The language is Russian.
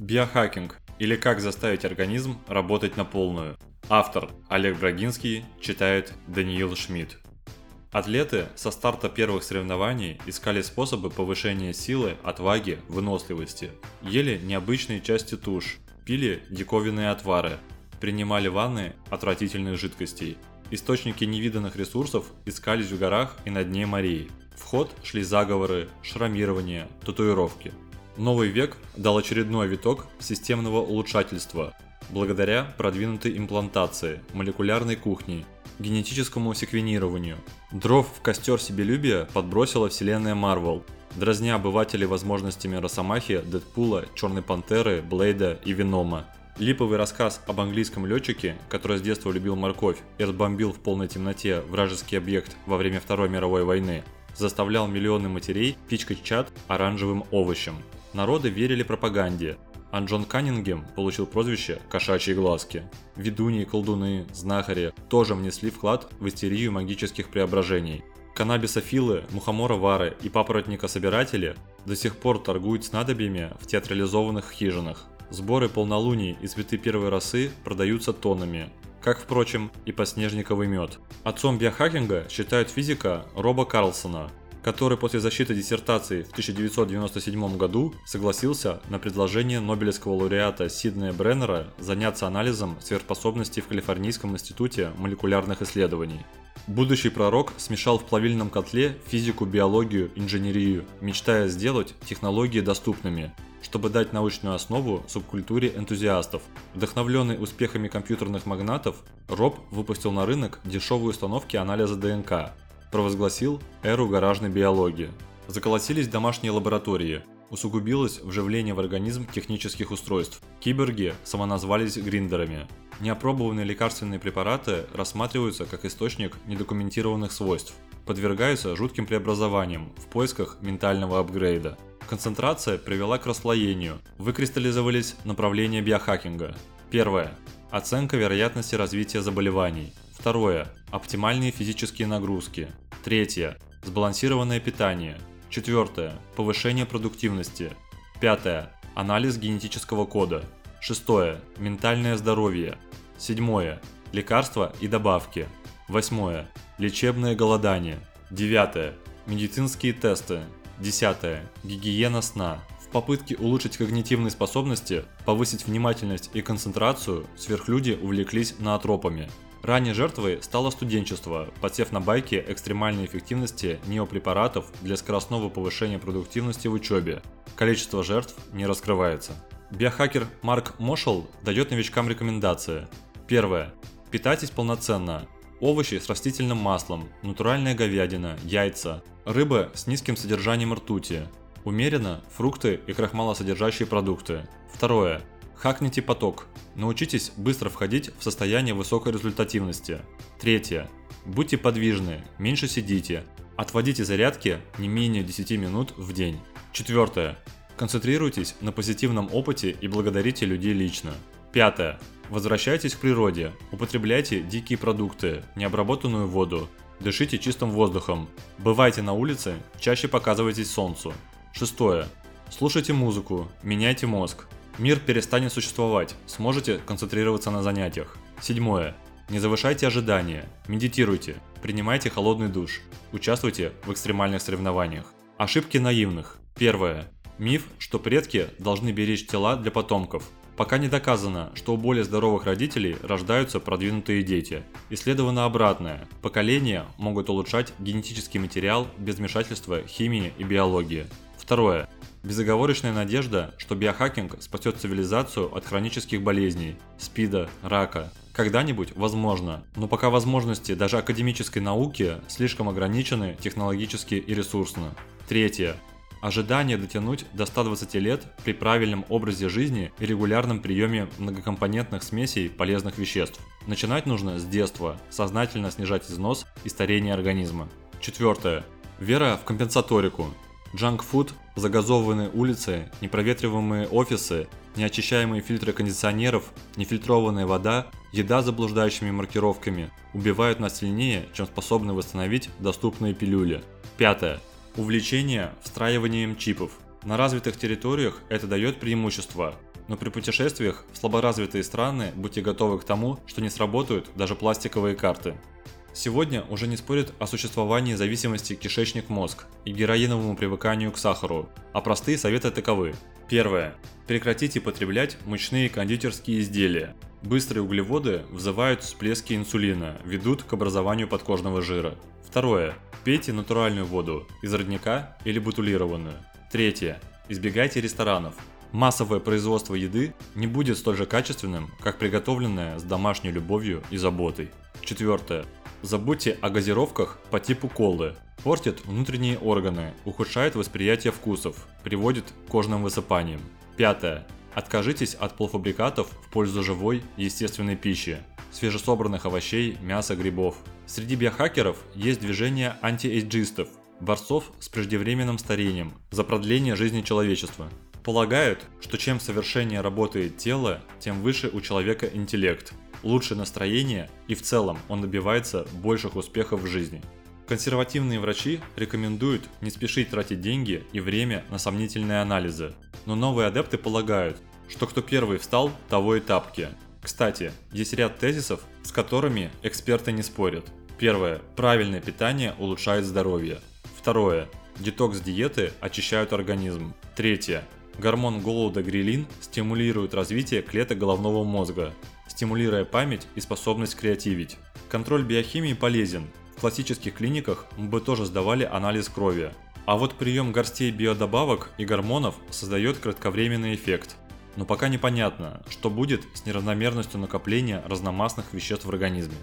Биохакинг или как заставить организм работать на полную. Автор Олег Брагинский читает Даниил Шмидт. Атлеты со старта первых соревнований искали способы повышения силы, отваги, выносливости. Ели необычные части туш, пили диковинные отвары, принимали ванны отвратительных жидкостей. Источники невиданных ресурсов искались в горах и на дне морей. В ход шли заговоры, шрамирование, татуировки. Новый век дал очередной виток системного улучшательства благодаря продвинутой имплантации, молекулярной кухне, генетическому секвенированию. Дров в костер себелюбия подбросила вселенная Марвел, дразня обывателей возможностями Росомахи, Дэдпула, Черной Пантеры, Блейда и Венома. Липовый рассказ об английском летчике, который с детства любил морковь и разбомбил в полной темноте вражеский объект во время Второй мировой войны, заставлял миллионы матерей пичкать чат оранжевым овощем. Народы верили пропаганде, а Джон Каннингем получил прозвище «Кошачьи глазки». Ведуньи, колдуны, знахари тоже внесли вклад в истерию магических преображений. Каннабисофилы, мухоморовары и папоротника-собиратели до сих пор торгуют снадобьями в театрализованных хижинах. Сборы полнолуний и цветы первой росы продаются тоннами, как, впрочем, и подснежниковый мед. Отцом биохакинга считают физика Роба Карлсона, который после защиты диссертации в 1997 году согласился на предложение Нобелевского лауреата Сиднея Бреннера заняться анализом сверхспособностей в Калифорнийском институте молекулярных исследований. Будущий пророк смешал в плавильном котле физику, биологию, инженерию, мечтая сделать технологии доступными, чтобы дать научную основу субкультуре энтузиастов. Вдохновленный успехами компьютерных магнатов, Роб выпустил на рынок дешевые установки анализа ДНК, провозгласил эру гаражной биологии. Заколотились домашние лаборатории, усугубилось вживление в организм технических устройств. Киберги самоназвались гриндерами. Неопробованные лекарственные препараты рассматриваются как источник недокументированных свойств, подвергаются жутким преобразованиям в поисках ментального апгрейда. Концентрация привела к расслоению, выкристаллизовались направления биохакинга. Первое. Оценка вероятности развития заболеваний. Второе. Оптимальные физические нагрузки. Третье. Сбалансированное питание. Четвертое. Повышение продуктивности. Пятое. Анализ генетического кода. Шестое. Ментальное здоровье. Седьмое. Лекарства и добавки. Восьмое. Лечебное голодание. Девятое. Медицинские тесты. Десятое. Гигиена сна. В попытке улучшить когнитивные способности, повысить внимательность и концентрацию, сверхлюди увлеклись наотропами. Ранней жертвой стало студенчество, подсев на байке экстремальной эффективности неопрепаратов для скоростного повышения продуктивности в учебе. Количество жертв не раскрывается. Биохакер Марк Мошел дает новичкам рекомендации. Первое. Питайтесь полноценно. Овощи с растительным маслом, натуральная говядина, яйца, рыба с низким содержанием ртути. Умеренно фрукты и крахмалосодержащие продукты. Второе. Хакните поток. Научитесь быстро входить в состояние высокой результативности. Третье. Будьте подвижны, меньше сидите. Отводите зарядки не менее 10 минут в день. Четвертое. Концентрируйтесь на позитивном опыте и благодарите людей лично. Пятое. Возвращайтесь к природе, употребляйте дикие продукты, необработанную воду, дышите чистым воздухом, бывайте на улице, чаще показывайтесь солнцу. Шестое. Слушайте музыку, меняйте мозг, Мир перестанет существовать, сможете концентрироваться на занятиях. Седьмое. Не завышайте ожидания, медитируйте, принимайте холодный душ, участвуйте в экстремальных соревнованиях. Ошибки наивных. Первое. Миф, что предки должны беречь тела для потомков. Пока не доказано, что у более здоровых родителей рождаются продвинутые дети. Исследовано обратное. Поколения могут улучшать генетический материал без вмешательства химии и биологии. Второе. Безоговорочная надежда, что биохакинг спасет цивилизацию от хронических болезней, спида, рака. Когда-нибудь возможно, но пока возможности даже академической науки слишком ограничены технологически и ресурсно. Третье. Ожидание дотянуть до 120 лет при правильном образе жизни и регулярном приеме многокомпонентных смесей полезных веществ. Начинать нужно с детства, сознательно снижать износ и старение организма. Четвертое. Вера в компенсаторику. Джанк-фуд, загазованные улицы, непроветриваемые офисы, неочищаемые фильтры кондиционеров, нефильтрованная вода, еда с заблуждающими маркировками убивают нас сильнее, чем способны восстановить доступные пилюли. Пятое. Увлечение встраиванием чипов. На развитых территориях это дает преимущество, Но при путешествиях в слаборазвитые страны будьте готовы к тому, что не сработают даже пластиковые карты. Сегодня уже не спорят о существовании зависимости кишечник-мозг и героиновому привыканию к сахару, а простые советы таковы. Первое. Прекратите потреблять мучные кондитерские изделия. Быстрые углеводы вызывают всплески инсулина, ведут к образованию подкожного жира. Второе. Пейте натуральную воду из родника или бутылированную. Третье. Избегайте ресторанов. Массовое производство еды не будет столь же качественным, как приготовленное с домашней любовью и заботой. Четвертое. Забудьте о газировках по типу колы. Портит внутренние органы, ухудшает восприятие вкусов, приводит к кожным высыпаниям. Пятое. Откажитесь от полуфабрикатов в пользу живой, естественной пищи, свежесобранных овощей, мяса, грибов. Среди биохакеров есть движение антиэйджистов, борцов с преждевременным старением, за продление жизни человечества. Полагают, что чем совершеннее работает тело, тем выше у человека интеллект, лучше настроение и в целом он добивается больших успехов в жизни. Консервативные врачи рекомендуют не спешить тратить деньги и время на сомнительные анализы, но новые адепты полагают, что кто первый встал, того и тапки. Кстати, есть ряд тезисов, с которыми эксперты не спорят. Первое. Правильное питание улучшает здоровье. Второе. Детокс-диеты очищают организм. Третье. Гормон голода грилин стимулирует развитие клеток головного мозга, стимулируя память и способность креативить. Контроль биохимии полезен. В классических клиниках мы бы тоже сдавали анализ крови. А вот прием горстей биодобавок и гормонов создает кратковременный эффект. Но пока непонятно, что будет с неравномерностью накопления разномастных веществ в организме.